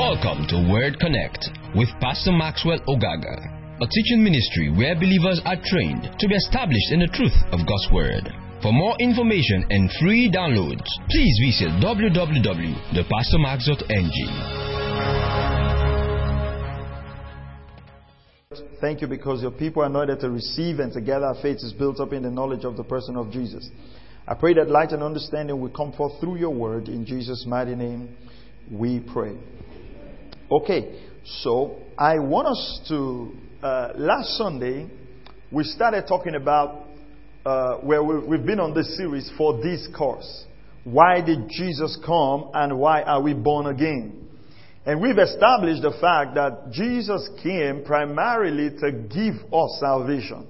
Welcome to Word Connect with Pastor Maxwell Ogaga, a teaching ministry where believers are trained to be established in the truth of God's Word. For more information and free downloads, please visit www.thepastormax.ng. Thank you because your people are anointed to receive and together our faith is built up in the knowledge of the person of Jesus. I pray that light and understanding will come forth through your word. In Jesus' mighty name, we pray. Okay, so I want us to, uh, last Sunday, we started talking about uh, where we, we've been on this series for this cause. Why did Jesus come and why are we born again? And we've established the fact that Jesus came primarily to give us salvation.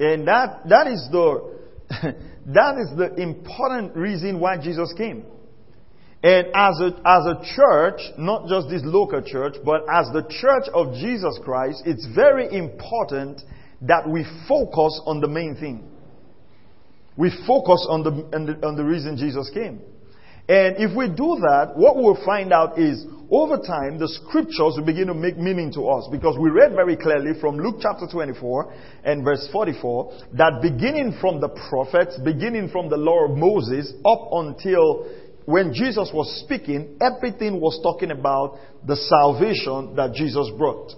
And that, that is the, that is the important reason why Jesus came. And as a, as a church, not just this local church, but as the church of Jesus Christ, it's very important that we focus on the main thing. We focus on the, on the, on the reason Jesus came. And if we do that, what we'll find out is over time, the scriptures will begin to make meaning to us because we read very clearly from Luke chapter 24 and verse 44 that beginning from the prophets, beginning from the law of Moses up until when Jesus was speaking, everything was talking about the salvation that Jesus brought.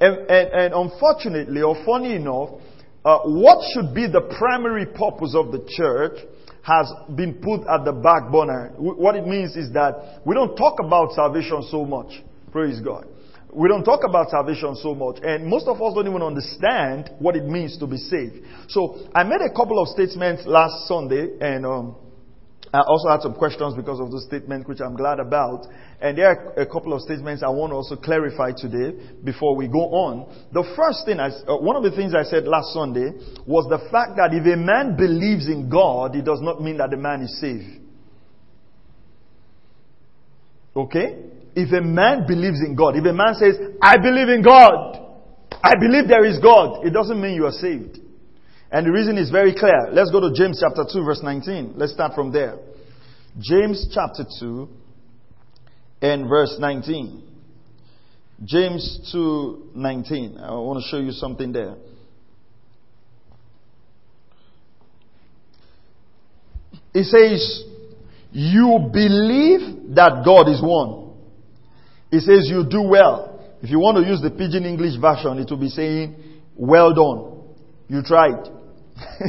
And, and, and unfortunately, or funny enough, uh, what should be the primary purpose of the church has been put at the back burner. What it means is that we don't talk about salvation so much. Praise God. We don't talk about salvation so much, and most of us don't even understand what it means to be saved. So I made a couple of statements last Sunday, and um, I also had some questions because of the statement, which I'm glad about. And there are a couple of statements I want to also clarify today before we go on. The first thing, I, uh, one of the things I said last Sunday was the fact that if a man believes in God, it does not mean that the man is saved. Okay? If a man believes in God, if a man says, I believe in God, I believe there is God, it doesn't mean you are saved. And the reason is very clear. Let's go to James chapter 2 verse 19. Let's start from there. James chapter 2 and verse 19. James 2 19. I want to show you something there. It says, You believe that God is one. It says, You do well. If you want to use the pidgin English version, it will be saying, Well done. You tried.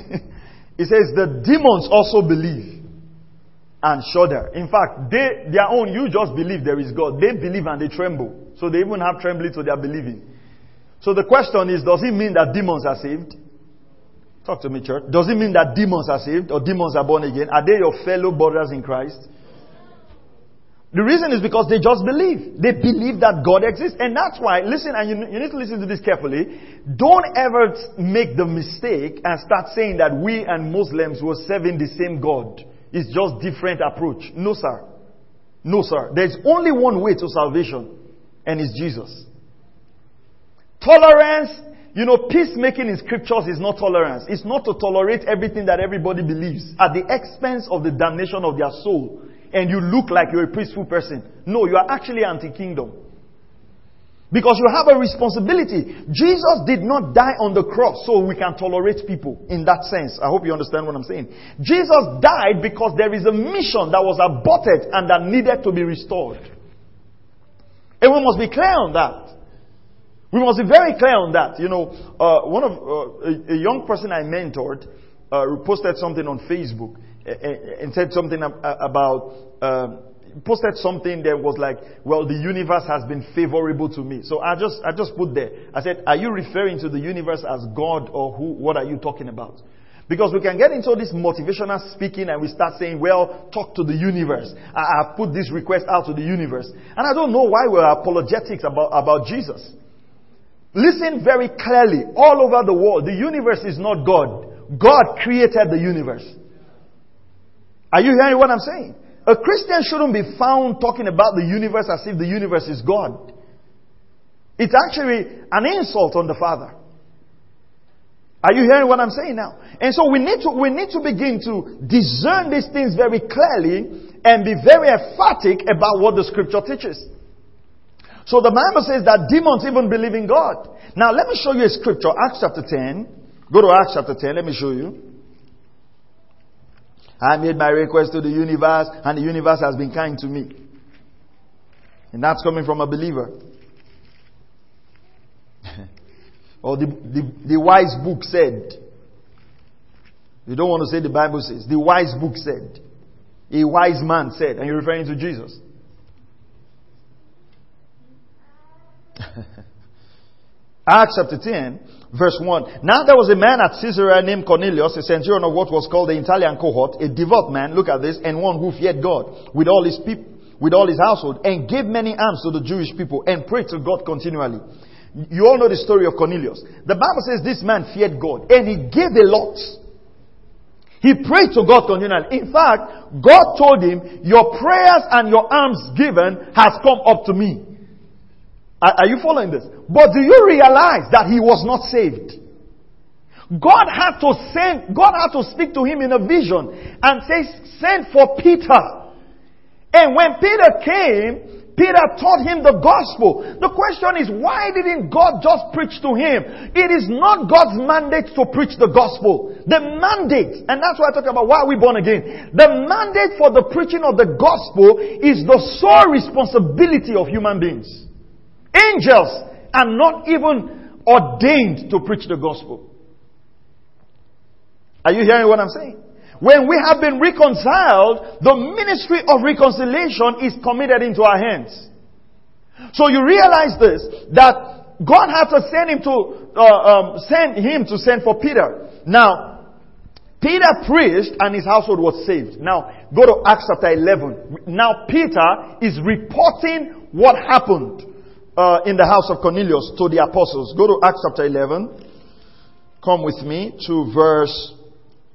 it says the demons also believe and shudder. In fact, they, their own, you just believe there is God. They believe and they tremble. So they even have trembling to their believing. So the question is, does it mean that demons are saved? Talk to me, church. Does it mean that demons are saved or demons are born again? Are they your fellow brothers in Christ? The reason is because they just believe. They believe that God exists. And that's why, listen, and you, you need to listen to this carefully. Don't ever make the mistake and start saying that we and Muslims were serving the same God. It's just different approach. No, sir. No, sir. There's only one way to salvation, and it's Jesus. Tolerance, you know, peacemaking in scriptures is not tolerance. It's not to tolerate everything that everybody believes at the expense of the damnation of their soul and you look like you're a peaceful person. No, you are actually anti-kingdom. Because you have a responsibility. Jesus did not die on the cross so we can tolerate people in that sense. I hope you understand what I'm saying. Jesus died because there is a mission that was aborted and that needed to be restored. And we must be clear on that. We must be very clear on that. You know, uh, one of uh, a, a, young person I mentored uh, posted something on Facebook and said something about, um, posted something that was like, well, the universe has been favorable to me. So I just, I just put there. I said, are you referring to the universe as God or who, what are you talking about? Because we can get into this motivational speaking and we start saying, well, talk to the universe. I put this request out to the universe. And I don't know why we're apologetics about, about Jesus. Listen very clearly. All over the world, the universe is not God. God created the universe. Are you hearing what I'm saying? A Christian shouldn't be found talking about the universe as if the universe is God. It's actually an insult on the Father. Are you hearing what I'm saying now? And so we need to, we need to begin to discern these things very clearly and be very emphatic about what the scripture teaches. So the Bible says that demons even believe in God. Now let me show you a scripture, Acts chapter 10. Go to Acts chapter 10, let me show you. I made my request to the universe and the universe has been kind to me. And that's coming from a believer. or the, the, the wise book said. You don't want to say the Bible says. The wise book said. A wise man said. And you're referring to Jesus. Acts chapter 10, verse 1. Now there was a man at Caesarea named Cornelius, a centurion of what was called the Italian cohort, a devout man, look at this, and one who feared God with all his people, with all his household, and gave many alms to the Jewish people, and prayed to God continually. You all know the story of Cornelius. The Bible says this man feared God, and he gave a lot. He prayed to God continually. In fact, God told him, your prayers and your alms given has come up to me. Are, you following this? But do you realize that he was not saved? God had to send, God had to speak to him in a vision and say, send for Peter. And when Peter came, Peter taught him the gospel. The question is, why didn't God just preach to him? It is not God's mandate to preach the gospel. The mandate, and that's why I talk about why are we born again. The mandate for the preaching of the gospel is the sole responsibility of human beings. Angels are not even ordained to preach the gospel. Are you hearing what I'm saying? When we have been reconciled, the ministry of reconciliation is committed into our hands. So you realize this, that God had to send him to, uh, um, send him to send for Peter. Now, Peter preached and his household was saved. Now, go to Acts chapter 11. Now, Peter is reporting what happened uh, in the house of Cornelius to the apostles. Go to Acts chapter 11. Come with me to verse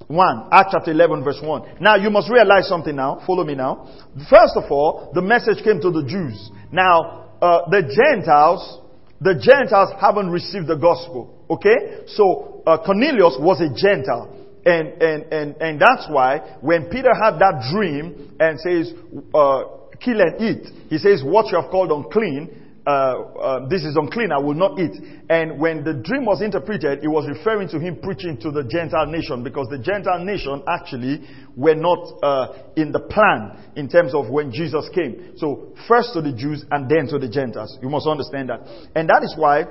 1. Acts chapter 11 verse 1. Now you must realize something now. Follow me now. First of all, the message came to the Jews. Now, uh, the Gentiles, the Gentiles haven't received the gospel. Okay? So, uh, Cornelius was a Gentile. And, and, and, and that's why when Peter had that dream and says, uh, kill and eat, he says, what you have called unclean, uh, uh, this is unclean, I will not eat. And when the dream was interpreted, it was referring to him preaching to the Gentile nation because the Gentile nation actually were not uh, in the plan in terms of when Jesus came. So first to the Jews and then to the Gentiles. You must understand that. And that is why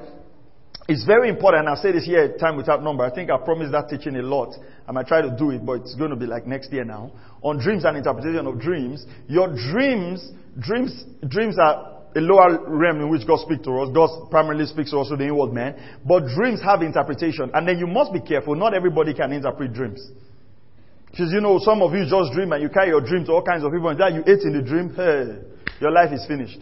it's very important. I say this here time without number. I think I promised that teaching a lot. I might try to do it, but it's going to be like next year now. On dreams and interpretation of dreams. Your dreams, dreams, dreams are a lower realm in which God speaks to us. God primarily speaks to us through the inward man. But dreams have interpretation. And then you must be careful. Not everybody can interpret dreams. Because you know, some of you just dream and you carry your dream to all kinds of people and that you ate in the dream, hey, your life is finished.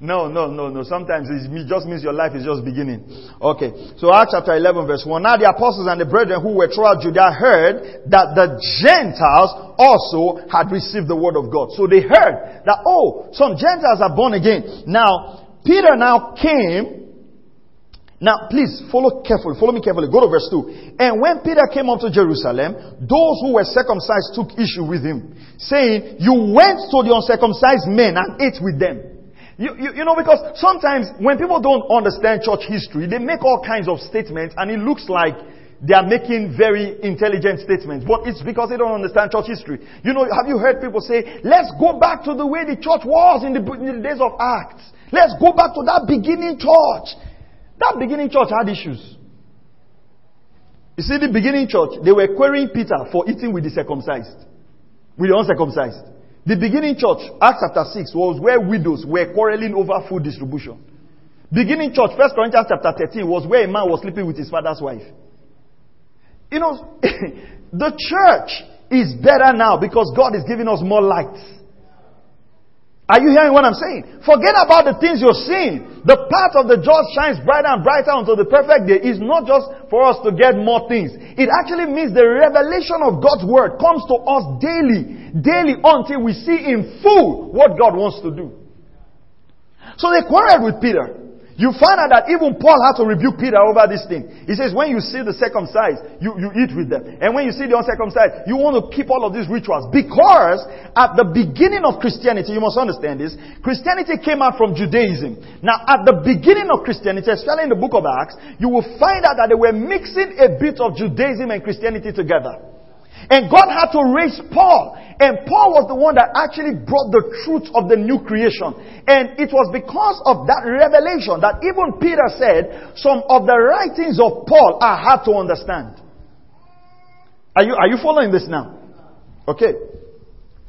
No, no, no, no. Sometimes it just means your life is just beginning. Okay. So Acts chapter 11 verse 1. Now the apostles and the brethren who were throughout Judea heard that the Gentiles also had received the word of God. So they heard that, oh, some Gentiles are born again. Now, Peter now came now, please follow carefully. Follow me carefully. Go to verse 2. And when Peter came up to Jerusalem, those who were circumcised took issue with him, saying, You went to the uncircumcised men and ate with them. You, you, you know, because sometimes when people don't understand church history, they make all kinds of statements and it looks like they are making very intelligent statements, but it's because they don't understand church history. You know, have you heard people say, let's go back to the way the church was in the, in the days of Acts. Let's go back to that beginning church. That beginning church had issues. You see, the beginning church, they were querying Peter for eating with the circumcised, with the uncircumcised. The beginning church, Acts chapter 6, was where widows were quarreling over food distribution. Beginning church, 1 Corinthians chapter 13, was where a man was sleeping with his father's wife. You know, the church is better now because God is giving us more light. Are you hearing what I'm saying? Forget about the things you're seeing. The path of the just shines brighter and brighter until the perfect day is not just for us to get more things. It actually means the revelation of God's word comes to us daily, daily until we see in full what God wants to do. So they quarreled with Peter. You find out that even Paul had to rebuke Peter over this thing. He says, when you see the circumcised, you, you eat with them. And when you see the uncircumcised, you want to keep all of these rituals. Because at the beginning of Christianity, you must understand this, Christianity came out from Judaism. Now, at the beginning of Christianity, especially in the book of Acts, you will find out that they were mixing a bit of Judaism and Christianity together. And God had to raise Paul. And Paul was the one that actually brought the truth of the new creation. And it was because of that revelation that even Peter said, some of the writings of Paul are hard to understand. Are you, are you following this now? Okay.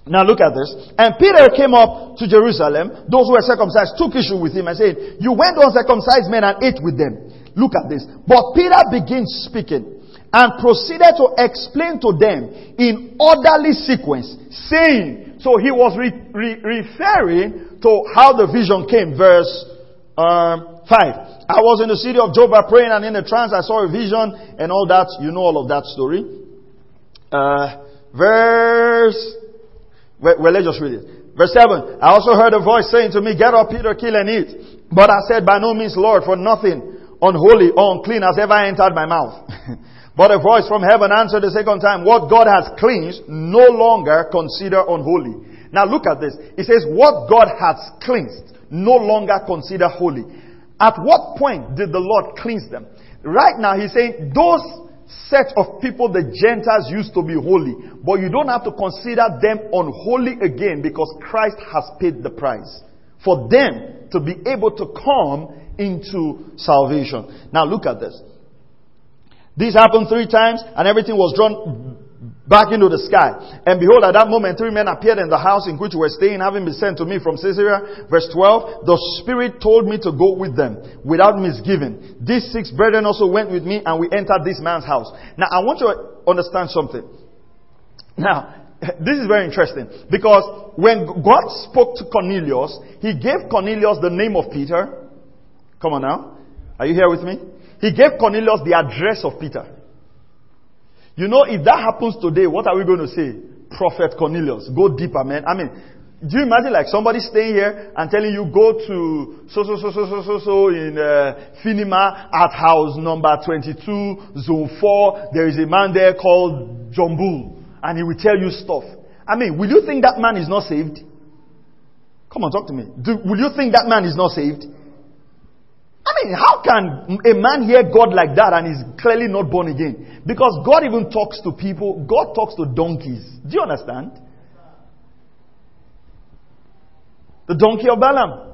Now look at this. And Peter came up to Jerusalem. Those who were circumcised took issue with him and said, You went uncircumcised men and ate with them. Look at this. But Peter begins speaking and proceeded to explain to them in orderly sequence, saying, so he was re- re- referring to how the vision came, verse um, 5. I was in the city of Joppa praying and in a trance I saw a vision and all that. You know all of that story. Uh, verse, well, well, let's just read it. Verse 7. I also heard a voice saying to me, Get up, Peter, kill and eat. But I said, By no means, Lord, for nothing unholy or unclean has ever entered my mouth. But a voice from heaven answered the second time, what God has cleansed, no longer consider unholy. Now look at this. It says, what God has cleansed, no longer consider holy. At what point did the Lord cleanse them? Right now, he's saying those set of people the Gentiles used to be holy, but you don't have to consider them unholy again because Christ has paid the price for them to be able to come into salvation. Now look at this. This happened three times and everything was drawn back into the sky. And behold, at that moment, three men appeared in the house in which we were staying, having been sent to me from Caesarea. Verse 12, the Spirit told me to go with them without misgiving. These six brethren also went with me and we entered this man's house. Now, I want you to understand something. Now, this is very interesting because when God spoke to Cornelius, he gave Cornelius the name of Peter. Come on now. Are you here with me? He gave Cornelius the address of Peter. You know, if that happens today, what are we going to say? Prophet Cornelius, go deeper, man. I mean, do you imagine like somebody staying here and telling you go to so so so so so so so in uh, Finima at house number 22, zone 4. There is a man there called Bull and he will tell you stuff. I mean, will you think that man is not saved? Come on, talk to me. Do, will you think that man is not saved? I mean, how can a man hear God like that and is clearly not born again? Because God even talks to people, God talks to donkeys. Do you understand? The donkey of Balaam.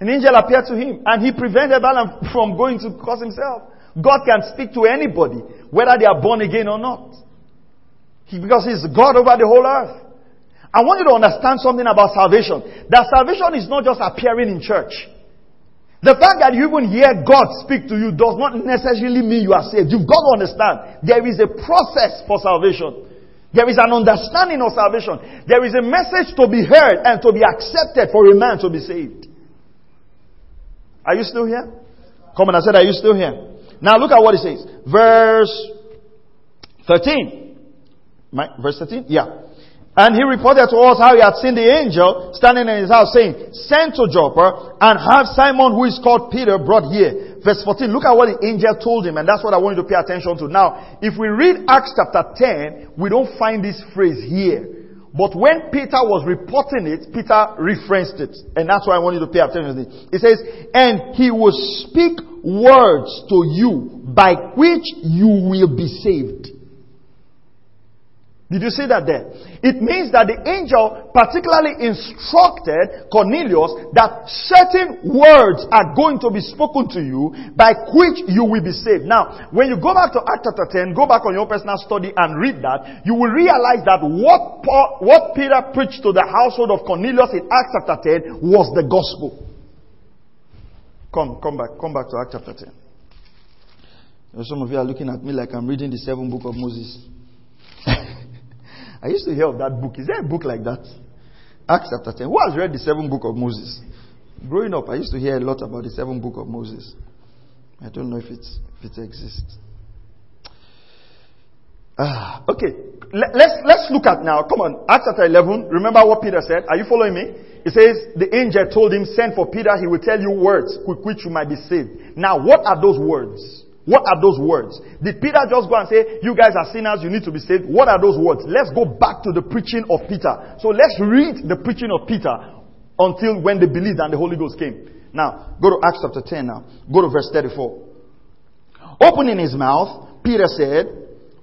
An angel appeared to him and he prevented Balaam from going to cause himself. God can speak to anybody, whether they are born again or not. He, because He's God over the whole earth. I want you to understand something about salvation. That salvation is not just appearing in church. The fact that you even hear God speak to you does not necessarily mean you are saved. You've got to understand there is a process for salvation. There is an understanding of salvation. There is a message to be heard and to be accepted for a man to be saved. Are you still here? Come on, I said, are you still here? Now look at what it says. Verse 13. My, verse 13? Yeah. And he reported to us how he had seen the angel standing in his house saying, send to Joppa and have Simon who is called Peter brought here. Verse 14, look at what the angel told him and that's what I want you to pay attention to. Now, if we read Acts chapter 10, we don't find this phrase here. But when Peter was reporting it, Peter referenced it. And that's why I want you to pay attention to it. It says, and he will speak words to you by which you will be saved. Did you see that there? It means that the angel particularly instructed Cornelius that certain words are going to be spoken to you by which you will be saved. Now, when you go back to Act chapter 10, go back on your personal study and read that, you will realize that what Paul, what Peter preached to the household of Cornelius in Act chapter 10 was the gospel. Come, come back, come back to Act chapter 10. Some of you are looking at me like I'm reading the seventh book of Moses. I used to hear of that book. Is there a book like that? Acts chapter 10. Who has read the seven book of Moses? Growing up, I used to hear a lot about the seven book of Moses. I don't know if, it's, if it exists. Ah, okay. Let, let's, let's look at now. Come on. Acts chapter 11. Remember what Peter said? Are you following me? It says, the angel told him, send for Peter. He will tell you words with which you might be saved. Now, what are those words? What are those words? Did Peter just go and say, you guys are sinners, you need to be saved? What are those words? Let's go back to the preaching of Peter. So let's read the preaching of Peter until when they believed and the Holy Ghost came. Now, go to Acts chapter 10 now. Go to verse 34. Opening his mouth, Peter said,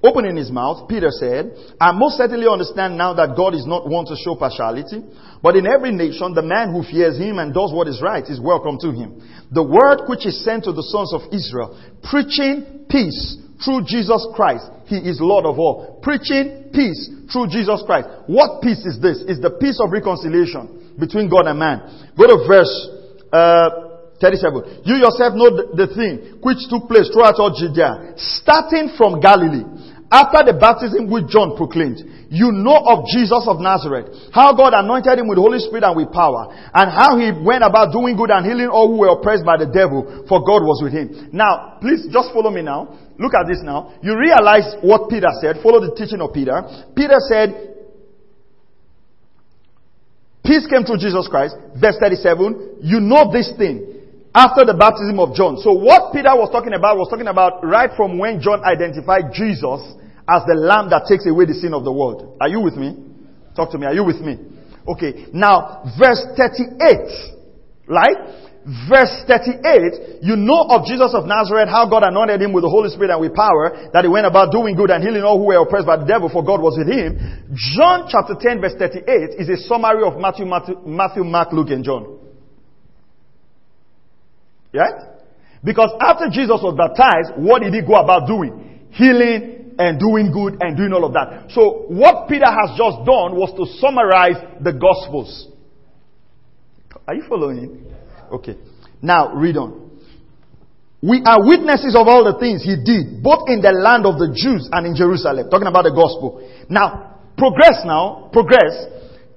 Opening his mouth, Peter said, I most certainly understand now that God is not one to show partiality, but in every nation, the man who fears him and does what is right is welcome to him. The word which is sent to the sons of Israel, preaching peace through Jesus Christ. He is Lord of all. Preaching peace through Jesus Christ. What peace is this? Is the peace of reconciliation between God and man. Go to verse, uh, 37. You yourself know the, the thing which took place throughout all Judea, starting from Galilee, after the baptism which John proclaimed. You know of Jesus of Nazareth, how God anointed him with the Holy Spirit and with power, and how he went about doing good and healing all who were oppressed by the devil, for God was with him. Now, please just follow me now. Look at this now. You realize what Peter said. Follow the teaching of Peter. Peter said, Peace came through Jesus Christ. Verse 37. You know this thing after the baptism of John. So what Peter was talking about was talking about right from when John identified Jesus as the lamb that takes away the sin of the world. Are you with me? Talk to me. Are you with me? Okay. Now, verse 38, right? Verse 38, you know of Jesus of Nazareth, how God anointed him with the Holy Spirit and with power, that he went about doing good and healing all who were oppressed by the devil, for God was with him. John chapter 10 verse 38 is a summary of Matthew, Matthew, Matthew Mark, Luke, and John. Right? Because after Jesus was baptized, what did he go about doing? Healing and doing good and doing all of that. So what Peter has just done was to summarize the gospels. Are you following? Okay. Now read on. We are witnesses of all the things he did, both in the land of the Jews and in Jerusalem. Talking about the gospel. Now, progress now, progress.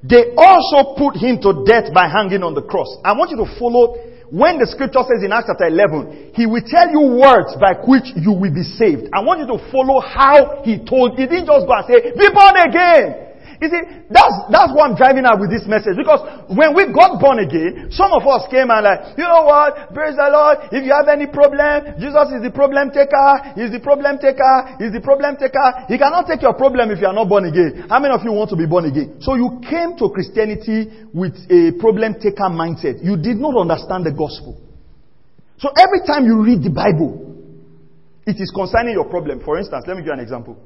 They also put him to death by hanging on the cross. I want you to follow when the scripture says in Acts chapter 11, he will tell you words by which you will be saved. I want you to follow how he told. He didn't just go and say, be born again. You see, that's, that's what I'm driving at with this message. Because when we got born again, some of us came and like, you know what? Praise the Lord. If you have any problem, Jesus is the problem taker. He's the problem taker. He's the problem taker. He cannot take your problem if you are not born again. How many of you want to be born again? So you came to Christianity with a problem taker mindset. You did not understand the gospel. So every time you read the Bible, it is concerning your problem. For instance, let me give you an example.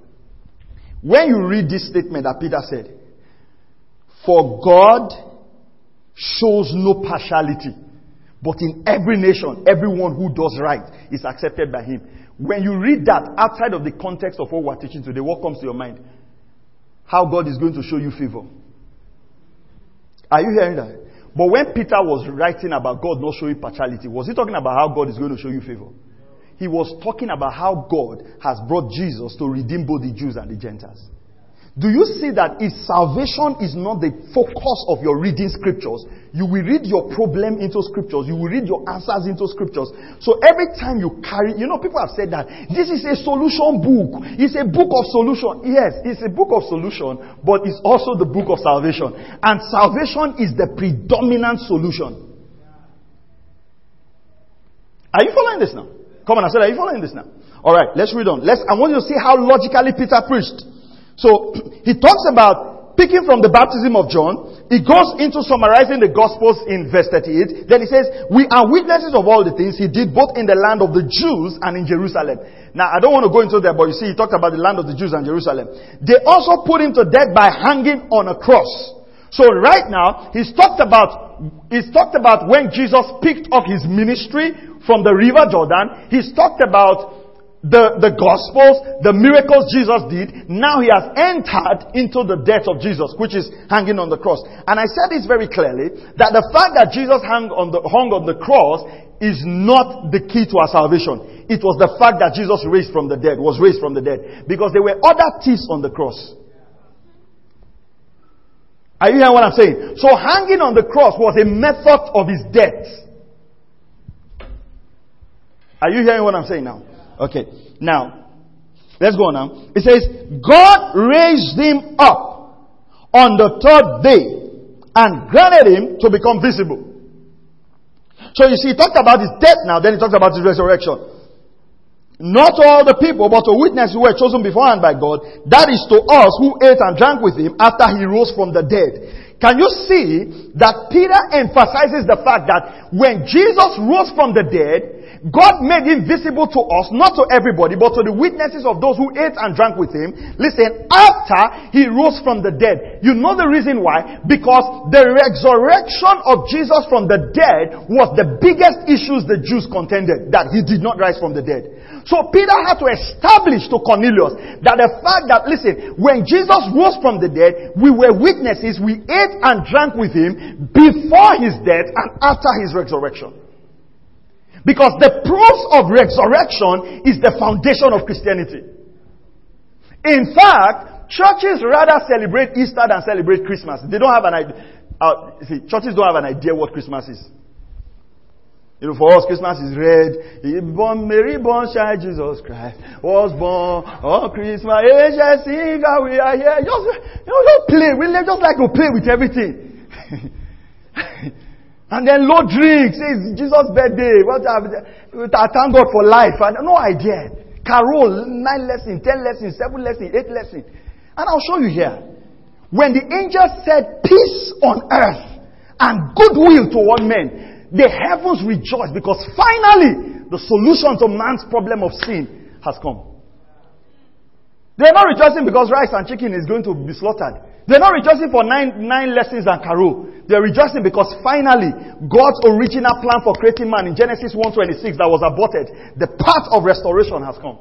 When you read this statement that Peter said, for God shows no partiality, but in every nation, everyone who does right is accepted by him. When you read that outside of the context of what we're teaching today, what comes to your mind? How God is going to show you favor. Are you hearing that? But when Peter was writing about God not showing partiality, was he talking about how God is going to show you favor? He was talking about how God has brought Jesus to redeem both the Jews and the Gentiles. Do you see that if salvation is not the focus of your reading scriptures, you will read your problem into scriptures, you will read your answers into scriptures. So every time you carry, you know, people have said that this is a solution book. It's a book of solution. Yes, it's a book of solution, but it's also the book of salvation. And salvation is the predominant solution. Are you following this now? Come on, I said, are you following this now? Alright, let's read on. Let's, I want you to see how logically Peter preached. So, he talks about picking from the baptism of John. He goes into summarizing the gospels in verse 38. Then he says, we are witnesses of all the things he did both in the land of the Jews and in Jerusalem. Now, I don't want to go into that, but you see, he talked about the land of the Jews and Jerusalem. They also put him to death by hanging on a cross. So right now, he's talked about, he's talked about when Jesus picked up his ministry from the river Jordan. He's talked about the, the gospels, the miracles Jesus did. Now he has entered into the death of Jesus, which is hanging on the cross. And I said this very clearly, that the fact that Jesus hung on the, hung on the cross is not the key to our salvation. It was the fact that Jesus raised from the dead, was raised from the dead. Because there were other thieves on the cross. Are you hearing what I'm saying? So hanging on the cross was a method of his death. Are you hearing what I'm saying now? Okay. Now, Let's go on now. It says, God raised him up on the third day and granted him to become visible. So you see, he talked about his death now, then he talked about his resurrection. Not all the people, but to witness who were chosen beforehand by God. That is to us who ate and drank with him after he rose from the dead. Can you see that Peter emphasizes the fact that when Jesus rose from the dead, God made him visible to us, not to everybody, but to the witnesses of those who ate and drank with him. Listen, after he rose from the dead. You know the reason why? Because the resurrection of Jesus from the dead was the biggest issues the Jews contended, that he did not rise from the dead. So Peter had to establish to Cornelius that the fact that, listen, when Jesus rose from the dead, we were witnesses, we ate and drank with him before his death and after his resurrection. Because the proof of resurrection is the foundation of Christianity. In fact, churches rather celebrate Easter than celebrate Christmas. They don't have an idea. Uh, see, churches don't have an idea what Christmas is. You know, for us, Christmas is red. Born, Mary born, child Jesus Christ was born on Christmas. Angels sing, we are here. Just, you know, just play. We live just like to play with everything. And then low drinks. It's Jesus' birthday. What have, thank God for life. And no idea. Carol, nine lessons, ten lessons, seven lessons, eight lessons. And I'll show you here. When the angel said peace on earth and goodwill toward men, the heavens rejoice because finally the solution to man's problem of sin has come. They're not rejoicing because rice and chicken is going to be slaughtered. They're not rejoicing for nine, nine lessons and carol. They're rejoicing because finally God's original plan for creating man in Genesis 1:26 that was aborted, the path of restoration has come.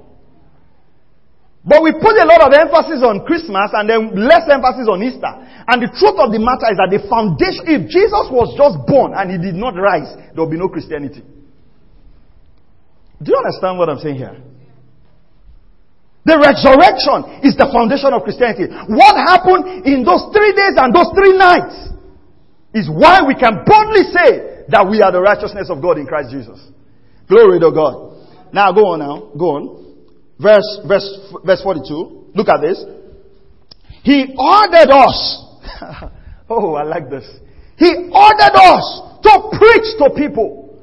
But we put a lot of emphasis on Christmas and then less emphasis on Easter. And the truth of the matter is that the foundation, if Jesus was just born and he did not rise, there will be no Christianity. Do you understand what I'm saying here? The resurrection is the foundation of Christianity. What happened in those three days and those three nights is why we can boldly say that we are the righteousness of God in Christ Jesus. Glory to God. Now go on now. Go on. Verse, verse, verse 42. Look at this. He ordered us. oh, I like this. He ordered us to preach to people.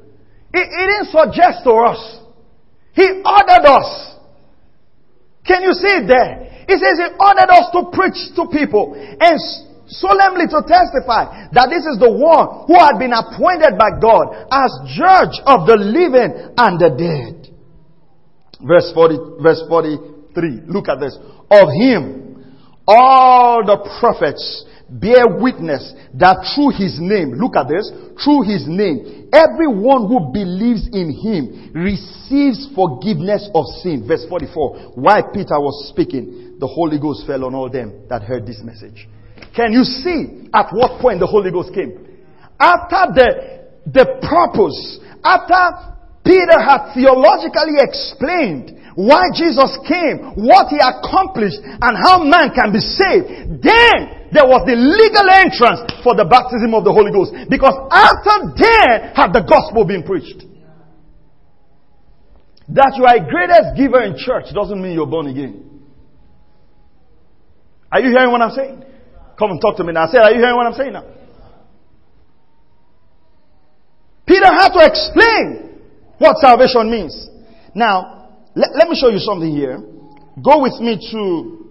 He, he didn't suggest to us. He ordered us. Can you see it there? He says he ordered us to preach to people and solemnly to testify that this is the one who had been appointed by God as judge of the living and the dead. Verse 40, verse 43. Look at this. Of him, all the prophets bear witness that through his name, look at this, through his name, everyone who believes in him receives forgiveness of sin. Verse 44. While Peter was speaking, the Holy Ghost fell on all them that heard this message. Can you see at what point the Holy Ghost came? After the, the purpose, after Peter had theologically explained why Jesus came, what he accomplished, and how man can be saved, then there was the legal entrance for the baptism of the Holy Ghost. Because after then had the gospel been preached. That you are a greatest giver in church doesn't mean you're born again. Are you hearing what I'm saying? Come and talk to me now. I said, are you hearing what I'm saying now? Peter had to explain what salvation means. Now, let, let me show you something here. Go with me to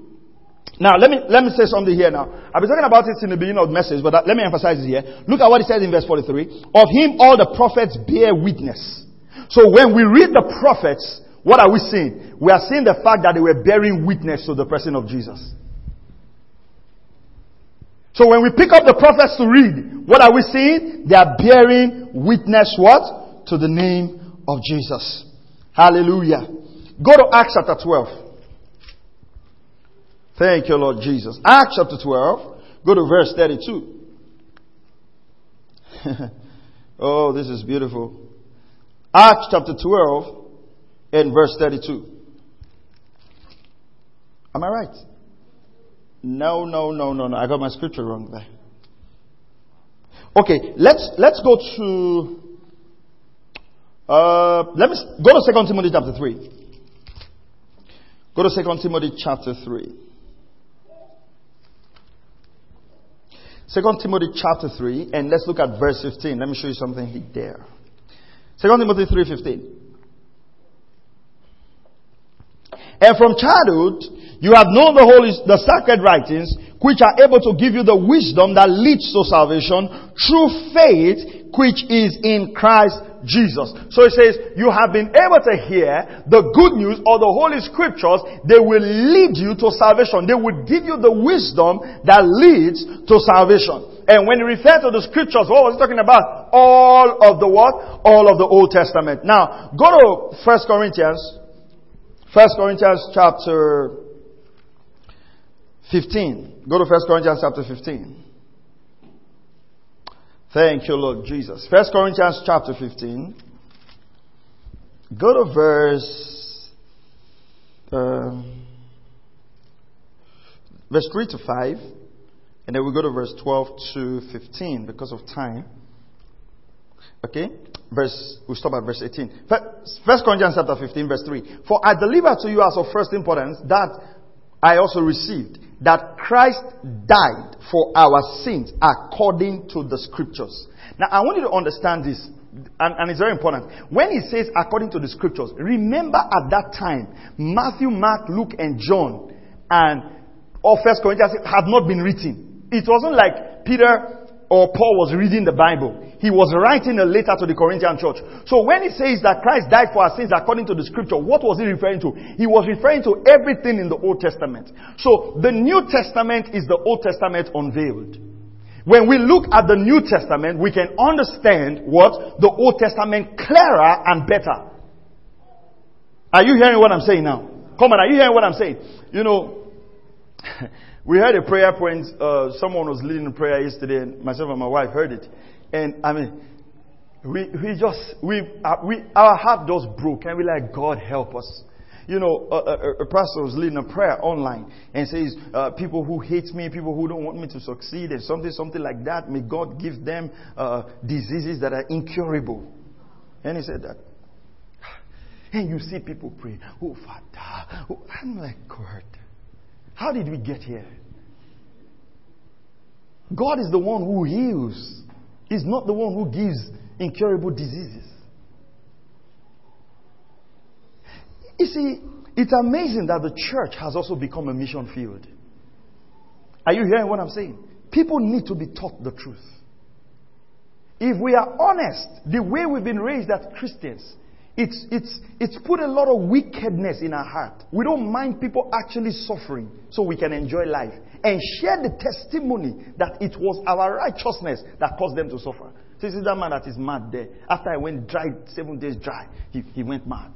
now, let me, let me say something here now. I've been talking about it in the beginning of the message, but uh, let me emphasize it here. Look at what he says in verse 43. Of him all the prophets bear witness. So when we read the prophets, what are we seeing? We are seeing the fact that they were bearing witness to the person of Jesus. So when we pick up the prophets to read, what are we seeing? They are bearing witness what? To the name of Jesus. Hallelujah. Go to Acts chapter 12. Thank you, Lord Jesus. Acts chapter 12. Go to verse 32. oh, this is beautiful. Acts chapter 12 and verse 32. Am I right? No, no, no, no, no. I got my scripture wrong there. Okay, let's let's go to uh, let me go to Second Timothy chapter three. Go to 2 Timothy chapter 3. 2 Timothy chapter 3, and let's look at verse 15. Let me show you something there. 2 Timothy 3.15. And from childhood, you have known the holy, the sacred writings, which are able to give you the wisdom that leads to salvation through faith, which is in Christ Jesus. So it says, you have been able to hear the good news or the holy scriptures. They will lead you to salvation. They will give you the wisdom that leads to salvation. And when he referred to the scriptures, what was he talking about? All of the what? All of the Old Testament. Now, go to First Corinthians. First Corinthians chapter 15. Go to First Corinthians chapter 15. Thank you, Lord Jesus. First Corinthians chapter 15. Go to verse, uh, verse 3 to 5. And then we go to verse 12 to 15 because of time. Okay? Verse, we stop at verse 18. First Corinthians chapter 15 verse 3. For I deliver to you as of first importance that I also received that Christ died for our sins according to the scriptures. Now, I want you to understand this, and, and, it's very important. When he says according to the scriptures, remember at that time, Matthew, Mark, Luke, and John, and all First Corinthians have not been written. It wasn't like Peter or Paul was reading the Bible. He was writing a letter to the Corinthian church. So when he says that Christ died for our sins according to the scripture, what was he referring to? He was referring to everything in the Old Testament. So the New Testament is the Old Testament unveiled. When we look at the New Testament, we can understand what? The Old Testament clearer and better. Are you hearing what I'm saying now? Come on, are you hearing what I'm saying? You know, We had a prayer point. Uh, someone was leading a prayer yesterday, and myself and my wife heard it. And I mean, we, we just, we, uh, we, our heart just broke, and we like, God help us. You know, a, a, a pastor was leading a prayer online and says, uh, people who hate me, people who don't want me to succeed, and something, something like that, may God give them uh, diseases that are incurable. And he said that. And you see people pray, oh, Father. Oh, I'm like, God. How did we get here? God is the one who heals. He's not the one who gives incurable diseases. You see, it's amazing that the church has also become a mission field. Are you hearing what I'm saying? People need to be taught the truth. If we are honest, the way we've been raised as Christians, it's, it's, it's put a lot of wickedness in our heart. We don't mind people actually suffering so we can enjoy life and share the testimony that it was our righteousness that caused them to suffer. So this is that man that is mad there. After I went dry, seven days dry, he, he went mad.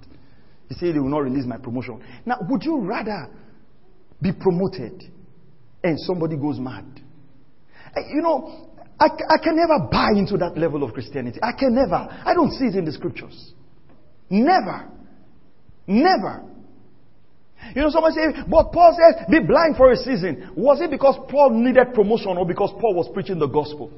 He said he will not release my promotion. Now, would you rather be promoted and somebody goes mad? Eh, you know, I, I can never buy into that level of Christianity. I can never. I don't see it in the scriptures. Never. Never. You know, someone say, but Paul says, be blind for a season. Was it because Paul needed promotion or because Paul was preaching the gospel?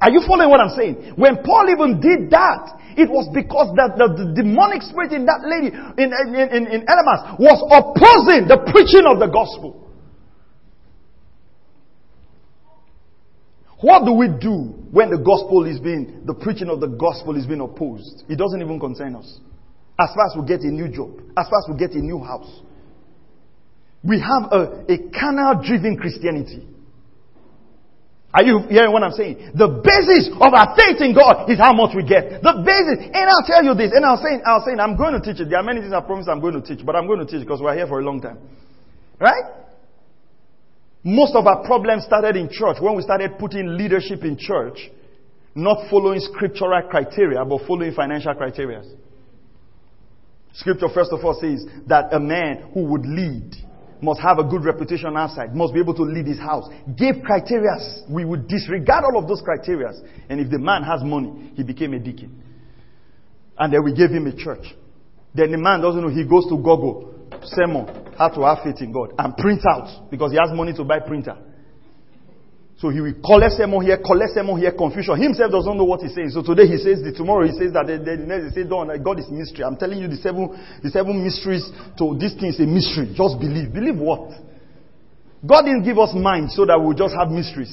Are you following what I'm saying? When Paul even did that, it was because that the, the demonic spirit in that lady, in, in, in, in was opposing the preaching of the gospel. What do we do when the gospel is being, the preaching of the gospel is being opposed? It doesn't even concern us. As far as we get a new job, as far as we get a new house, we have a, a canal driven Christianity. Are you hearing what I'm saying? The basis of our faith in God is how much we get. The basis, and I'll tell you this, and I'll say, I'll say, I'm going to teach it. There are many things I promise I'm going to teach, but I'm going to teach because we're here for a long time. Right? Most of our problems started in church when we started putting leadership in church, not following scriptural criteria, but following financial criteria. Scripture, first of all, says that a man who would lead must have a good reputation outside, must be able to lead his house. Give criteria. We would disregard all of those criteria. And if the man has money, he became a deacon. And then we gave him a church. Then the man doesn't know, he goes to Google sermon, how to have faith in God, and print out because he has money to buy printer. So he will collect sermon here, collect sermon here, confusion. Himself doesn't know what he's saying. So today he says this, tomorrow he says that, the, the next he says, don't, God is mystery. I'm telling you the seven, the seven mysteries to this thing is a mystery. Just believe. Believe what? God didn't give us mind so that we'll just have mysteries.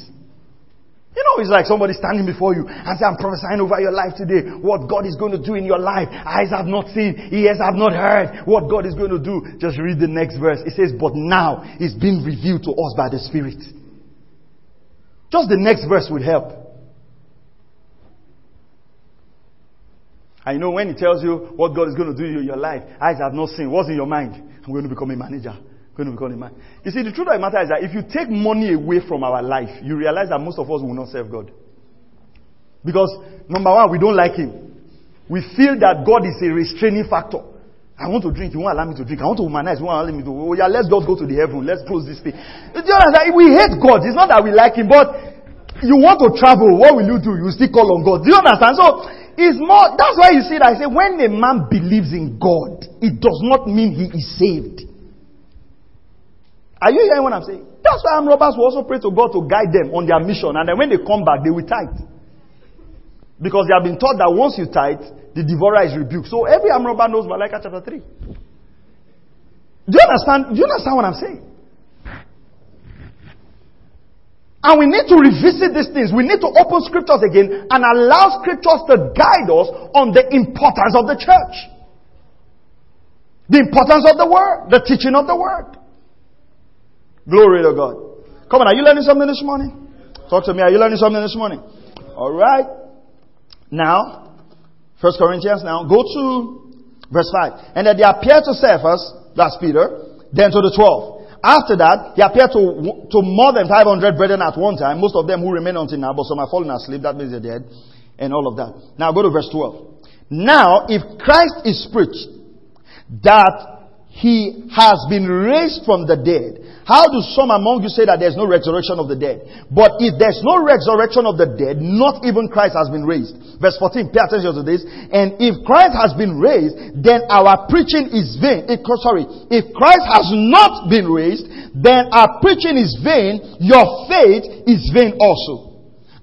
You know, it's like somebody standing before you and say, I'm prophesying over your life today. What God is going to do in your life. Eyes have not seen, ears have not heard what God is going to do. Just read the next verse. It says, but now it's been revealed to us by the Spirit. Just the next verse would help. I know when he tells you what God is going to do in your life, eyes have not seen. What's in your mind? I'm going to become a manager. I'm going to become a man. You see, the truth of the matter is that if you take money away from our life, you realize that most of us will not serve God. Because, number one, we don't like Him. We feel that God is a restraining factor. I want to drink. You won't allow me to drink. I want to humanize. You won't allow me to. Oh, yeah, let's just go to the heaven. Let's close this thing. Do you understand? We hate God. It's not that we like Him, but you want to travel. What will you do? You still call on God. Do you understand? So, it's more, that's why you see that I say when a man believes in God, it does not mean he is saved. Are you hearing what I'm saying? That's why armed robbers will also pray to God to guide them on their mission. And then when they come back, they will tithe. Because they have been taught that once you tithe, the devourer is rebuked. So every robber knows Malachi chapter 3. Do you understand? Do you understand what I'm saying? And we need to revisit these things. We need to open scriptures again and allow scriptures to guide us on the importance of the church. The importance of the word, the teaching of the word. Glory to God. Come on, are you learning something this morning? Talk to me. Are you learning something this morning? All right. Now, First Corinthians now, go to verse 5. And that they appeared to Cephas, that's Peter, then to the twelve. After that, he appeared to, to more than 500 brethren at one time, most of them who remain until now, but some have fallen asleep, that means they're dead, and all of that. Now go to verse 12. Now, if Christ is preached that he has been raised from the dead, how do some among you say that there's no resurrection of the dead? But if there's no resurrection of the dead, not even Christ has been raised. Verse 14, pay attention to this. And if Christ has been raised, then our preaching is vain. It, sorry, if Christ has not been raised, then our preaching is vain, your faith is vain also.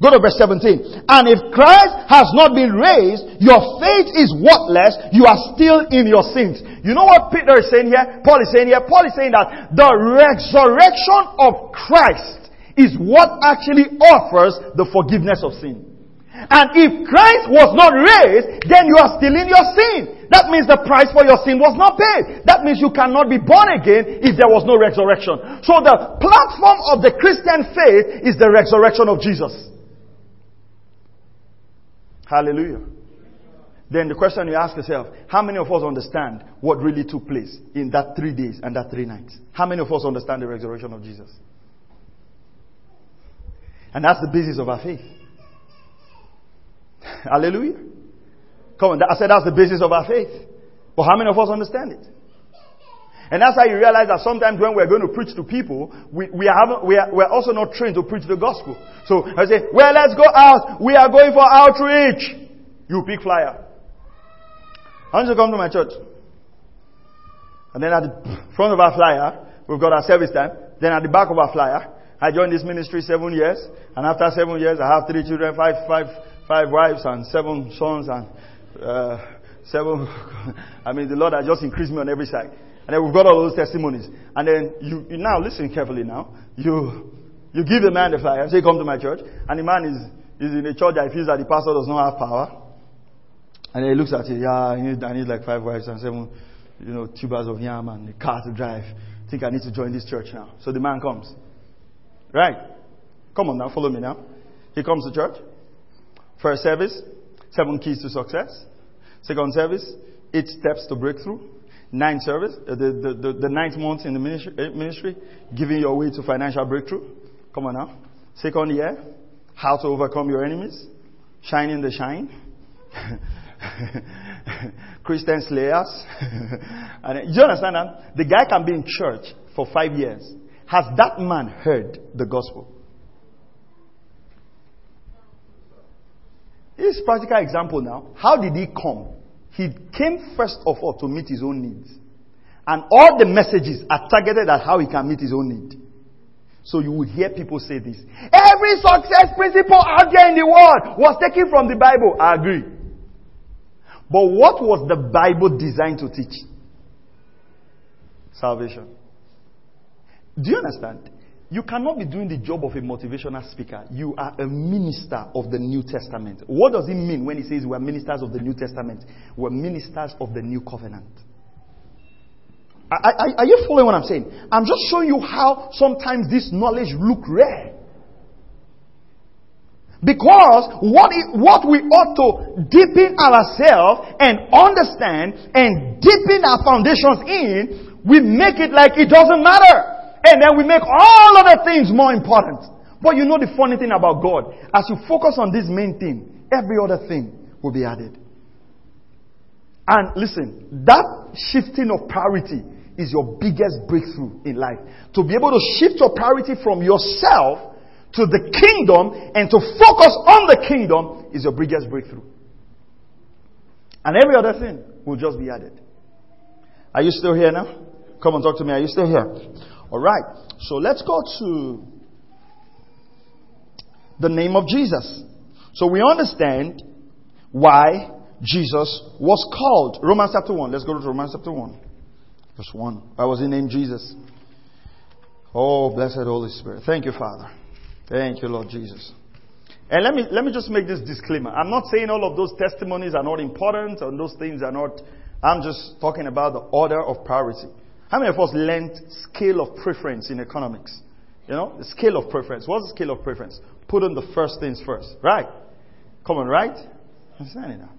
Go to verse 17. And if Christ has not been raised, your faith is worthless. You are still in your sins. You know what Peter is saying here? Paul is saying here? Paul is saying that the resurrection of Christ is what actually offers the forgiveness of sin. And if Christ was not raised, then you are still in your sin. That means the price for your sin was not paid. That means you cannot be born again if there was no resurrection. So the platform of the Christian faith is the resurrection of Jesus. Hallelujah. Then the question you ask yourself, how many of us understand what really took place in that three days and that three nights? How many of us understand the resurrection of Jesus? And that's the basis of our faith. Hallelujah. Come on, I said that's the basis of our faith. But how many of us understand it? And that's how you realize that sometimes when we're going to preach to people, we, we, haven't, we are, we're also not trained to preach the gospel. So I say, well, let's go out. We are going for outreach. You pick flyer. I to come to my church. And then at the front of our flyer, we've got our service time. Then at the back of our flyer, I joined this ministry seven years. And after seven years, I have three children, five, five, five wives, and seven sons, and uh, seven. I mean, the Lord has just increased me on every side. And then we've got all those testimonies. And then you, you now listen carefully now. You, you give the man the flyer, and say, come to my church. And the man is, is in a church that feels that the pastor does not have power. And then he looks at it, yeah, I need, I need like five wives and seven, you know, tubers of yam and a car to drive. I think I need to join this church now. So the man comes. Right? Come on now, follow me now. He comes to church. First service, seven keys to success. Second service, eight steps to breakthrough. Ninth service, uh, the, the, the, the ninth month in the ministry, eh, ministry, giving your way to financial breakthrough. Come on now. Second year, how to overcome your enemies. Shining the shine. Christian slayers. and you understand that? The guy can be in church for five years. Has that man heard the gospel? This is practical example now. How did he come? He came first of all to meet his own needs. And all the messages are targeted at how he can meet his own need. So you will hear people say this. Every success principle out there in the world was taken from the Bible. I agree. But what was the Bible designed to teach? Salvation. Do you understand? You cannot be doing the job of a motivational speaker. You are a minister of the New Testament. What does it mean when he says we're ministers of the New Testament? We're ministers of the New Covenant. Are, are, are you following what I'm saying? I'm just showing you how sometimes this knowledge look rare. Because what, it, what we ought to deepen ourselves and understand and deepen our foundations in, we make it like it doesn't matter. And then we make all other things more important. But you know the funny thing about God, as you focus on this main thing, every other thing will be added. And listen, that shifting of priority is your biggest breakthrough in life. To be able to shift your priority from yourself to the kingdom and to focus on the kingdom is your biggest breakthrough. And every other thing will just be added. Are you still here now? Come and talk to me. Are you still here? All right. So let's go to the name of Jesus. So we understand why Jesus was called. Romans chapter 1. Let's go to Romans chapter 1. Verse 1. Why was he named Jesus? Oh, blessed Holy Spirit. Thank you, Father. Thank you, Lord Jesus. And let me, let me just make this disclaimer. I'm not saying all of those testimonies are not important and those things are not, I'm just talking about the order of priority. How many of us learned scale of preference in economics? You know, the scale of preference. What's the scale of preference? Put on the first things first, right? Come on, right? Understand now.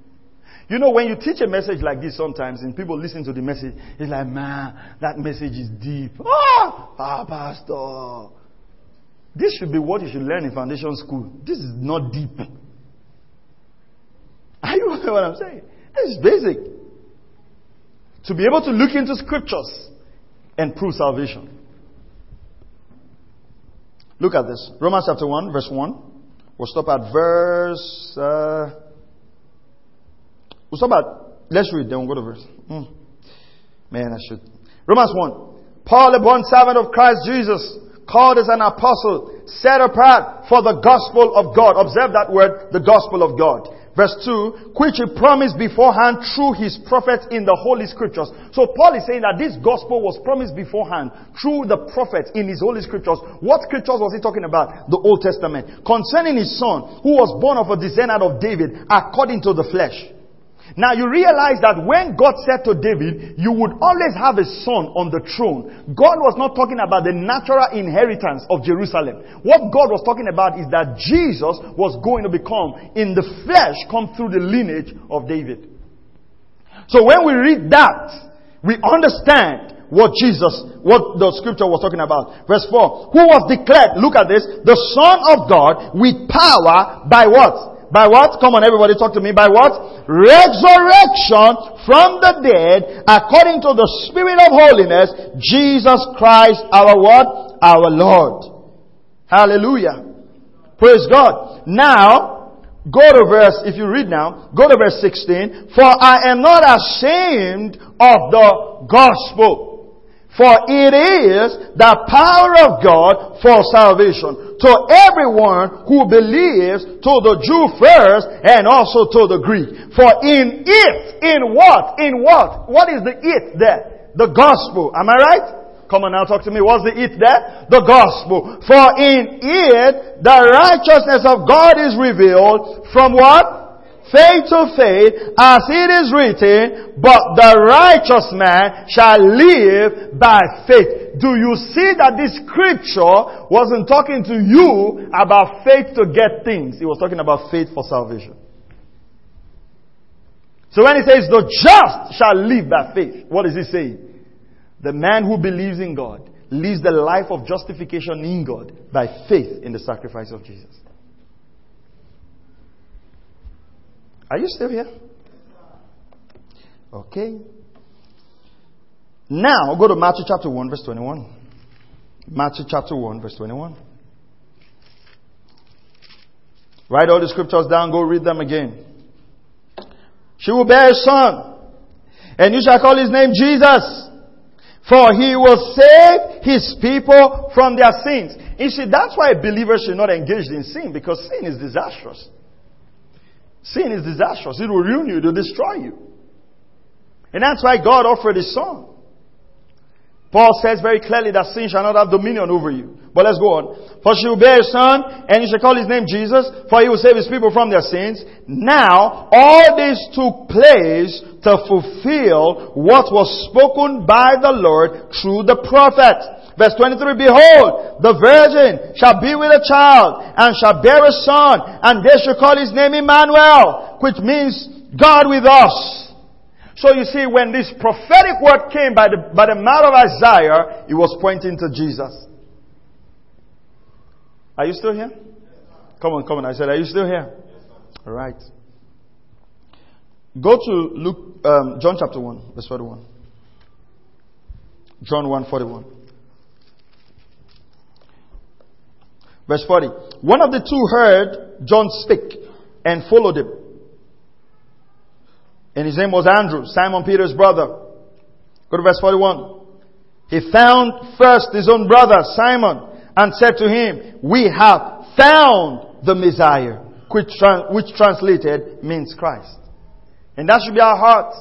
You know, when you teach a message like this sometimes and people listen to the message, it's like, man, that message is deep. Ah, ah pastor. This should be what you should learn in foundation school. This is not deep. Are you know what I'm saying? This is basic. To be able to look into scriptures and prove salvation. Look at this. Romans chapter 1, verse 1. We'll stop at verse. Uh, we'll stop at. Let's read, then we'll go to verse. Mm. Man, I should. Romans 1. Paul, a born servant of Christ Jesus, called as an apostle, set apart for the gospel of God. Observe that word, the gospel of God Verse 2, which he promised beforehand through his prophets in the Holy Scriptures. So Paul is saying that this gospel was promised beforehand through the prophets in his Holy Scriptures. What scriptures was he talking about? The Old Testament. Concerning his son, who was born of a descendant of David according to the flesh. Now you realize that when God said to David, you would always have a son on the throne, God was not talking about the natural inheritance of Jerusalem. What God was talking about is that Jesus was going to become in the flesh, come through the lineage of David. So when we read that, we understand what Jesus, what the scripture was talking about. Verse 4. Who was declared, look at this, the Son of God with power by what? By what? Come on, everybody talk to me. By what? Resurrection from the dead according to the Spirit of holiness, Jesus Christ our what? Our Lord. Hallelujah. Praise God. Now, go to verse, if you read now, go to verse 16. For I am not ashamed of the gospel. For it is the power of God for salvation to everyone who believes, to the Jew first and also to the Greek. For in it, in what? In what? What is the it there? The gospel. Am I right? Come on now, talk to me. What's the it there? The gospel. For in it, the righteousness of God is revealed from what? Faith to faith, as it is written, but the righteous man shall live by faith. Do you see that this scripture wasn't talking to you about faith to get things? It was talking about faith for salvation. So when he says the just shall live by faith, what is he saying? The man who believes in God lives the life of justification in God by faith in the sacrifice of Jesus. Are you still here? Okay. Now go to Matthew chapter 1, verse 21. Matthew chapter 1, verse 21. Write all the scriptures down, go read them again. She will bear a son, and you shall call his name Jesus, for he will save his people from their sins. You see, that's why believers should not engage in sin because sin is disastrous. Sin is disastrous. It will ruin you, it will destroy you. And that's why God offered His Son. Paul says very clearly that sin shall not have dominion over you. But let's go on. For she will bear a son, and you shall call his name Jesus, for he will save his people from their sins. Now, all this took place to fulfill what was spoken by the Lord through the prophet. Verse 23, Behold, the virgin shall be with a child, and shall bear a son, and they shall call his name Emmanuel, which means God with us. So you see, when this prophetic word came by the, by the mouth of Isaiah, it was pointing to Jesus. Are you still here? Come on, come on. I said, are you still here? All right. Go to Luke, um, John chapter 1, verse 41. John 1, 41. Verse 40. One of the two heard John speak and followed him. And his name was Andrew, Simon Peter's brother. Go to verse 41. He found first his own brother, Simon, and said to him, We have found the Messiah, which, which translated means Christ. And that should be our heart,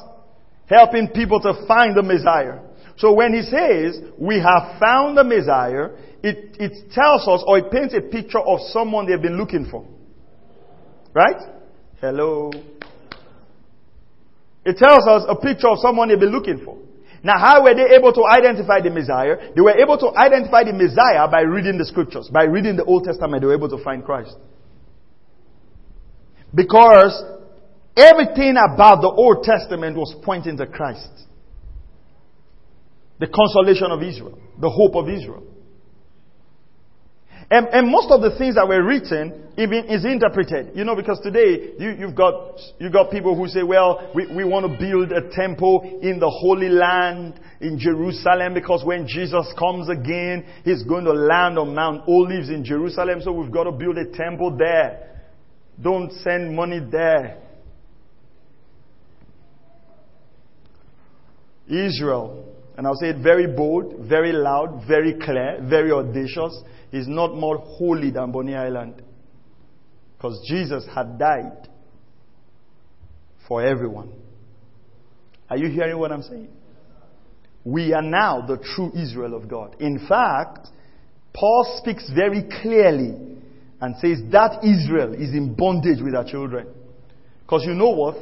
helping people to find the Messiah. So when he says, we have found the Messiah, it, it tells us or it paints a picture of someone they've been looking for. Right? Hello. It tells us a picture of someone they've been looking for. Now, how were they able to identify the Messiah? They were able to identify the Messiah by reading the scriptures. By reading the Old Testament, they were able to find Christ. Because everything about the Old Testament was pointing to Christ. The consolation of Israel. The hope of Israel. And, and, most of the things that were written even is interpreted. You know, because today you, have got you've got people who say, "Well, we, we want to build a temple in the Holy Land in Jerusalem because when Jesus comes again, He's going to land on Mount Olives in Jerusalem, so we've got to build a temple there. Don't send money there." Israel, and I'll say it very bold, very loud, very clear, very audacious is not more holy than Bonny Island. Because Jesus had died for everyone. Are you hearing what I'm saying? We are now the true Israel of God. In fact, Paul speaks very clearly and says that Israel is in bondage with our children. Because you know what?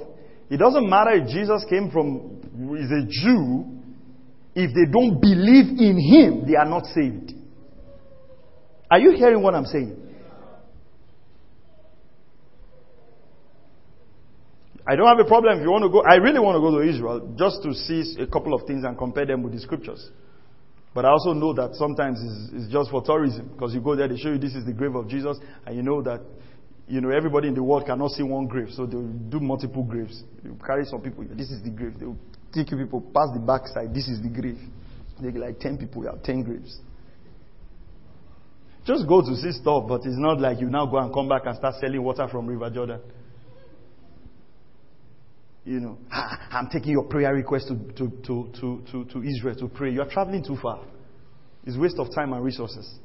It doesn't matter if Jesus came from, is a Jew, if they don't believe in him, they are not saved. Are you hearing what I'm saying? I don't have a problem if you want to go. I really want to go to Israel just to see a couple of things and compare them with the scriptures. But I also know that sometimes it's, it's just for tourism because you go there, they show you this is the grave of Jesus, and you know that you know everybody in the world cannot see one grave, so they'll do multiple graves. You carry some people. This is the grave. They'll take you people past the backside. This is the grave. They like ten people. You have ten graves. Just go to see stuff, but it's not like you now go and come back and start selling water from River Jordan. You know, I'm taking your prayer request to, to, to, to, to, to Israel to pray. You are traveling too far. It's waste of time and resources.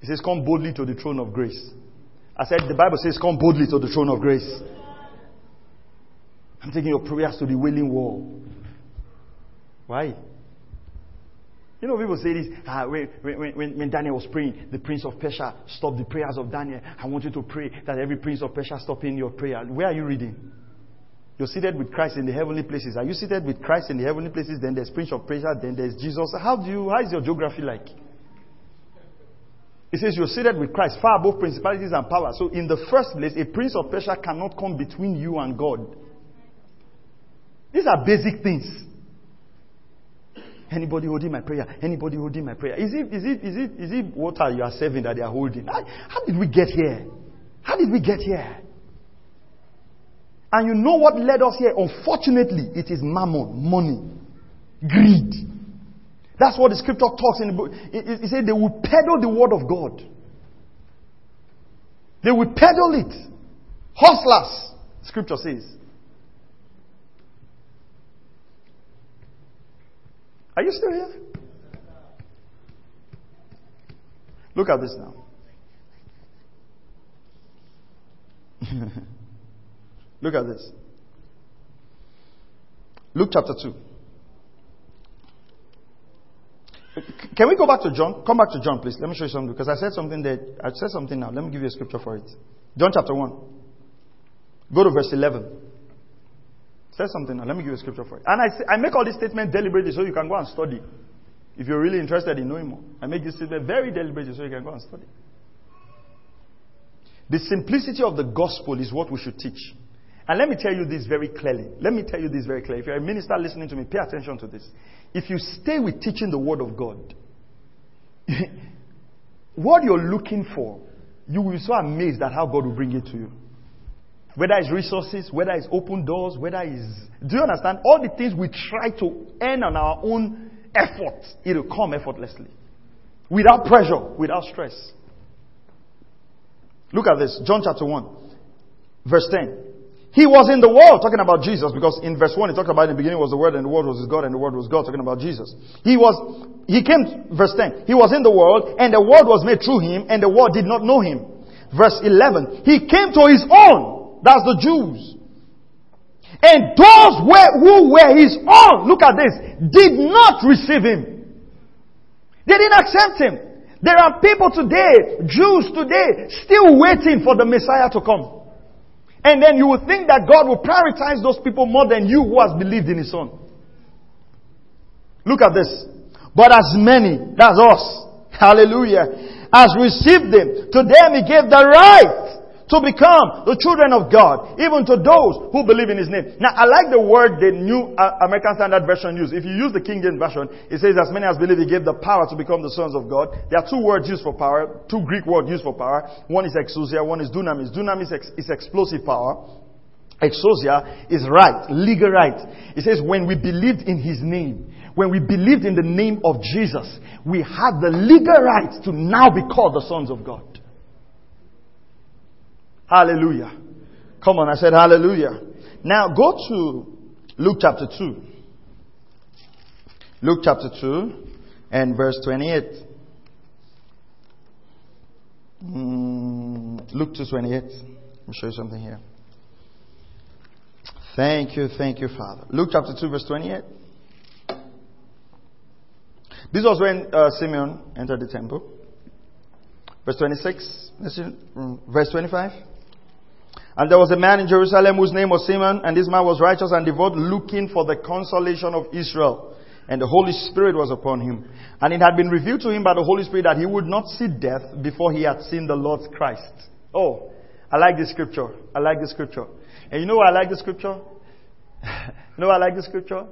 It says, Come boldly to the throne of grace. I said, the Bible says, Come boldly to the throne of grace. I'm taking your prayers to the wailing wall. Why? You know, people say this. Uh, when, when, when, Daniel was praying, the prince of Persia stopped the prayers of Daniel. I want you to pray that every prince of Persia stop in your prayer. Where are you reading? You're seated with Christ in the heavenly places. Are you seated with Christ in the heavenly places? Then there's Prince of Persia. Then there's Jesus. How do you? How is your geography like? It says you're seated with Christ far above principalities and powers. So in the first place, a prince of Persia cannot come between you and God. These are basic things. Anybody holding my prayer? Anybody holding my prayer? Is it, is it, is it, is it water you are serving that they are holding? How, how did we get here? How did we get here? And you know what led us here? Unfortunately, it is mammon, money, greed. That's what the scripture talks in the book. It, it, it said they will peddle the word of God. They will peddle it. Hustlers, scripture says. Are you still here? Look at this now. Look at this. Luke chapter 2. Can we go back to John? Come back to John, please. Let me show you something because I said something that I said something now. Let me give you a scripture for it. John chapter 1. Go to verse 11. Say something now. Let me give you a scripture for it. And I, I make all these statements deliberately so you can go and study. If you're really interested in knowing more, I make this statement very deliberately so you can go and study. The simplicity of the gospel is what we should teach. And let me tell you this very clearly. Let me tell you this very clearly. If you're a minister listening to me, pay attention to this. If you stay with teaching the word of God, what you're looking for, you will be so amazed at how God will bring it to you. Whether it's resources, whether it's open doors, whether it's. Do you understand? All the things we try to earn on our own effort, it'll come effortlessly. Without pressure, without stress. Look at this. John chapter 1, verse 10. He was in the world, talking about Jesus, because in verse 1 he talked about in the beginning was the Word, and the Word was his God, and the Word was God, talking about Jesus. He was, he came, verse 10, he was in the world, and the Word was made through him, and the world did not know him. Verse 11, he came to his own, that's the Jews. And those who were his own, look at this, did not receive him. They didn't accept him. There are people today, Jews today, still waiting for the Messiah to come. And then you will think that God will prioritize those people more than you who has believed in His Son. Look at this. But as many, that's us, hallelujah, as received Him, to them He gave the right to become the children of God, even to those who believe in His name. Now, I like the word the New uh, American Standard Version use. If you use the King James Version, it says, as many as believe He gave the power to become the sons of God. There are two words used for power, two Greek words used for power. One is exousia, one is dunamis. Dunamis is explosive power. Exousia is right, legal right. It says, when we believed in His name, when we believed in the name of Jesus, we had the legal right to now be called the sons of God. Hallelujah. Come on, I said hallelujah. Now go to Luke chapter 2. Luke chapter 2 and verse 28. Mm, Luke 2 28. Let me show you something here. Thank you, thank you, Father. Luke chapter 2, verse 28. This was when uh, Simeon entered the temple. Verse 26. Mm, verse 25. And there was a man in Jerusalem whose name was Simon, and this man was righteous and devout, looking for the consolation of Israel. And the Holy Spirit was upon him. And it had been revealed to him by the Holy Spirit that he would not see death before he had seen the Lord's Christ. Oh, I like this scripture. I like this scripture. And you know why I like this scripture? you know why I like this scripture?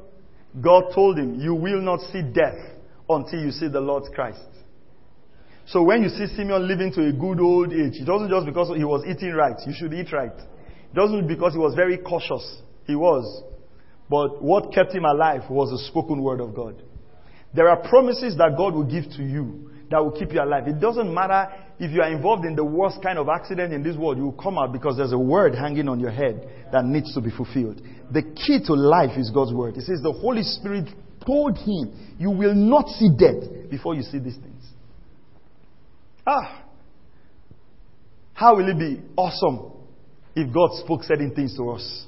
God told him, you will not see death until you see the Lord's Christ. So when you see Simeon living to a good old age, it wasn't just because he was eating right. You should eat right. It wasn't because he was very cautious. He was. But what kept him alive was the spoken word of God. There are promises that God will give to you that will keep you alive. It doesn't matter if you are involved in the worst kind of accident in this world, you will come out because there's a word hanging on your head that needs to be fulfilled. The key to life is God's word. It says the Holy Spirit told him, You will not see death before you see these things. Ah. How will it be awesome if God spoke certain things to us?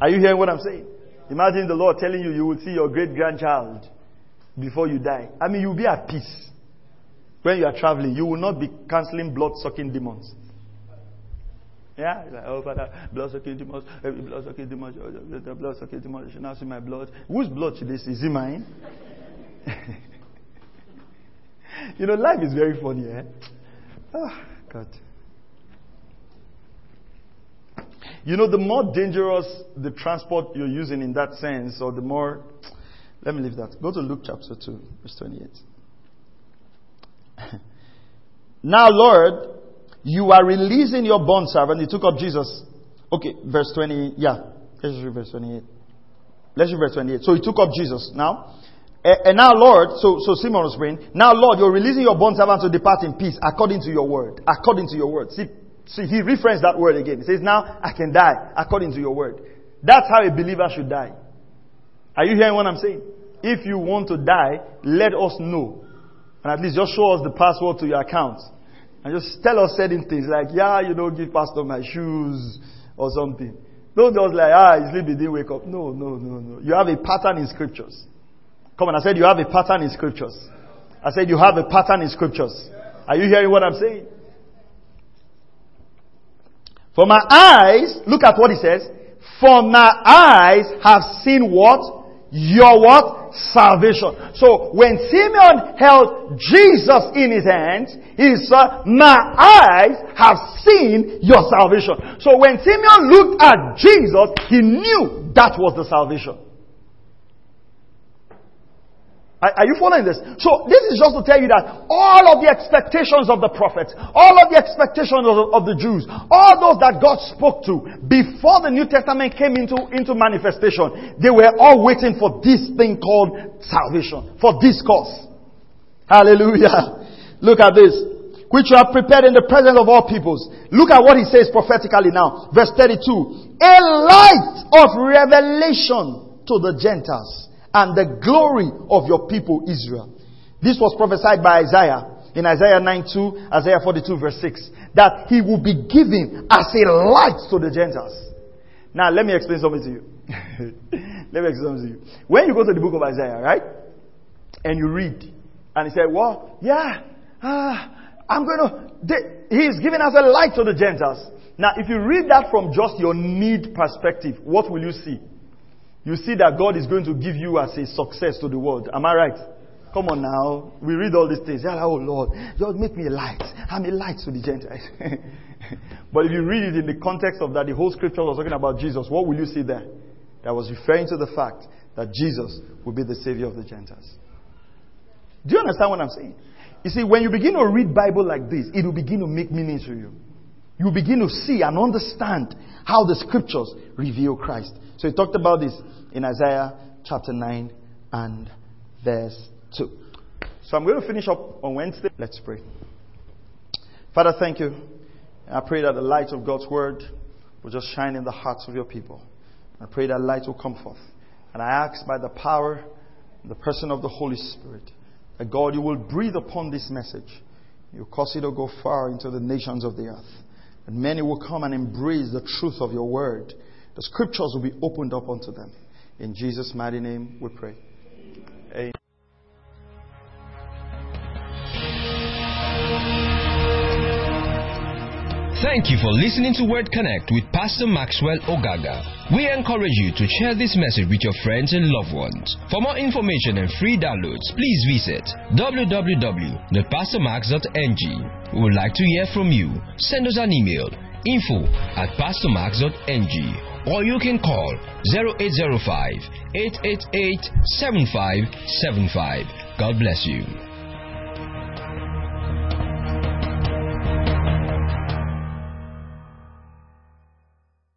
Are you hearing what I'm saying? Imagine the Lord telling you you will see your great grandchild before you die. I mean, you'll be at peace when you are traveling. You will not be canceling blood sucking demons. Yeah, like, oh Father, blood sucking demons, eh, blood sucking demons, eh, eh, the blood sucking demons should now see my blood. Whose blood they see? Is it mine? you know, life is very funny, eh? Oh, God. You know, the more dangerous the transport you're using in that sense, or the more. Let me leave that. Go to Luke chapter 2, verse 28. now, Lord, you are releasing your bond servant. He took up Jesus. Okay, verse 20. Yeah, let's read verse 28. Let's read verse 28. So he took up Jesus. Now, and now, Lord, so, so Simon was praying, now, Lord, you're releasing your bond servant to depart in peace according to your word. According to your word. See, see, he referenced that word again. He says, now I can die according to your word. That's how a believer should die. Are you hearing what I'm saying? If you want to die, let us know. And at least just show us the password to your account. And just tell us certain things like, yeah, you don't give pastor my shoes or something. Don't just like, ah, he's sleeping, didn't wake up. No, no, no, no. You have a pattern in scriptures. Come on, I said you have a pattern in scriptures. I said you have a pattern in scriptures. Are you hearing what I'm saying? For my eyes, look at what he says. For my eyes have seen what? Your what? Salvation. So when Simeon held Jesus in his hands, he said, my eyes have seen your salvation. So when Simeon looked at Jesus, he knew that was the salvation. Are, you following this? So this is just to tell you that all of the expectations of the prophets, all of the expectations of, of the Jews, all those that God spoke to before the New Testament came into, into manifestation, they were all waiting for this thing called salvation, for this cause. Hallelujah. Look at this. Which you have prepared in the presence of all peoples. Look at what he says prophetically now. Verse 32. A light of revelation to the Gentiles and the glory of your people Israel. This was prophesied by Isaiah in Isaiah 9:2, Isaiah 42 verse 6, that he will be given as a light to the Gentiles. Now let me explain something to you. let me explain something to you. When you go to the book of Isaiah, right? And you read, and he said, well, yeah, uh, I'm going to, he is giving us a light to the Gentiles. Now, if you read that from just your need perspective, what will you see? You see that God is going to give you as a success to the world. Am I right? Come on now. We read all these things. Oh Lord, Lord, make me a light. I'm a light to the Gentiles. but if you read it in the context of that, the whole scripture was talking about Jesus. What will you see there? That was referring to the fact that Jesus will be the Savior of the Gentiles. Do you understand what I'm saying? You see, when you begin to read Bible like this, it will begin to make meaning to you. You begin to see and understand how the scriptures reveal Christ. So he talked about this in Isaiah chapter 9 and verse 2. So I'm going to finish up on Wednesday. Let's pray. Father, thank you. I pray that the light of God's word will just shine in the hearts of your people. I pray that light will come forth. And I ask by the power, the person of the Holy Spirit, that God, you will breathe upon this message. You cause it to go far into the nations of the earth. And many will come and embrace the truth of your word. The scriptures will be opened up unto them. In Jesus' mighty name we pray. Amen. Thank you for listening to Word Connect with Pastor Maxwell Ogaga. We encourage you to share this message with your friends and loved ones. For more information and free downloads, please visit www.pastormax.ng. We would like to hear from you. Send us an email info at pastormax.ng or you can call 0805 888 7575. God bless you.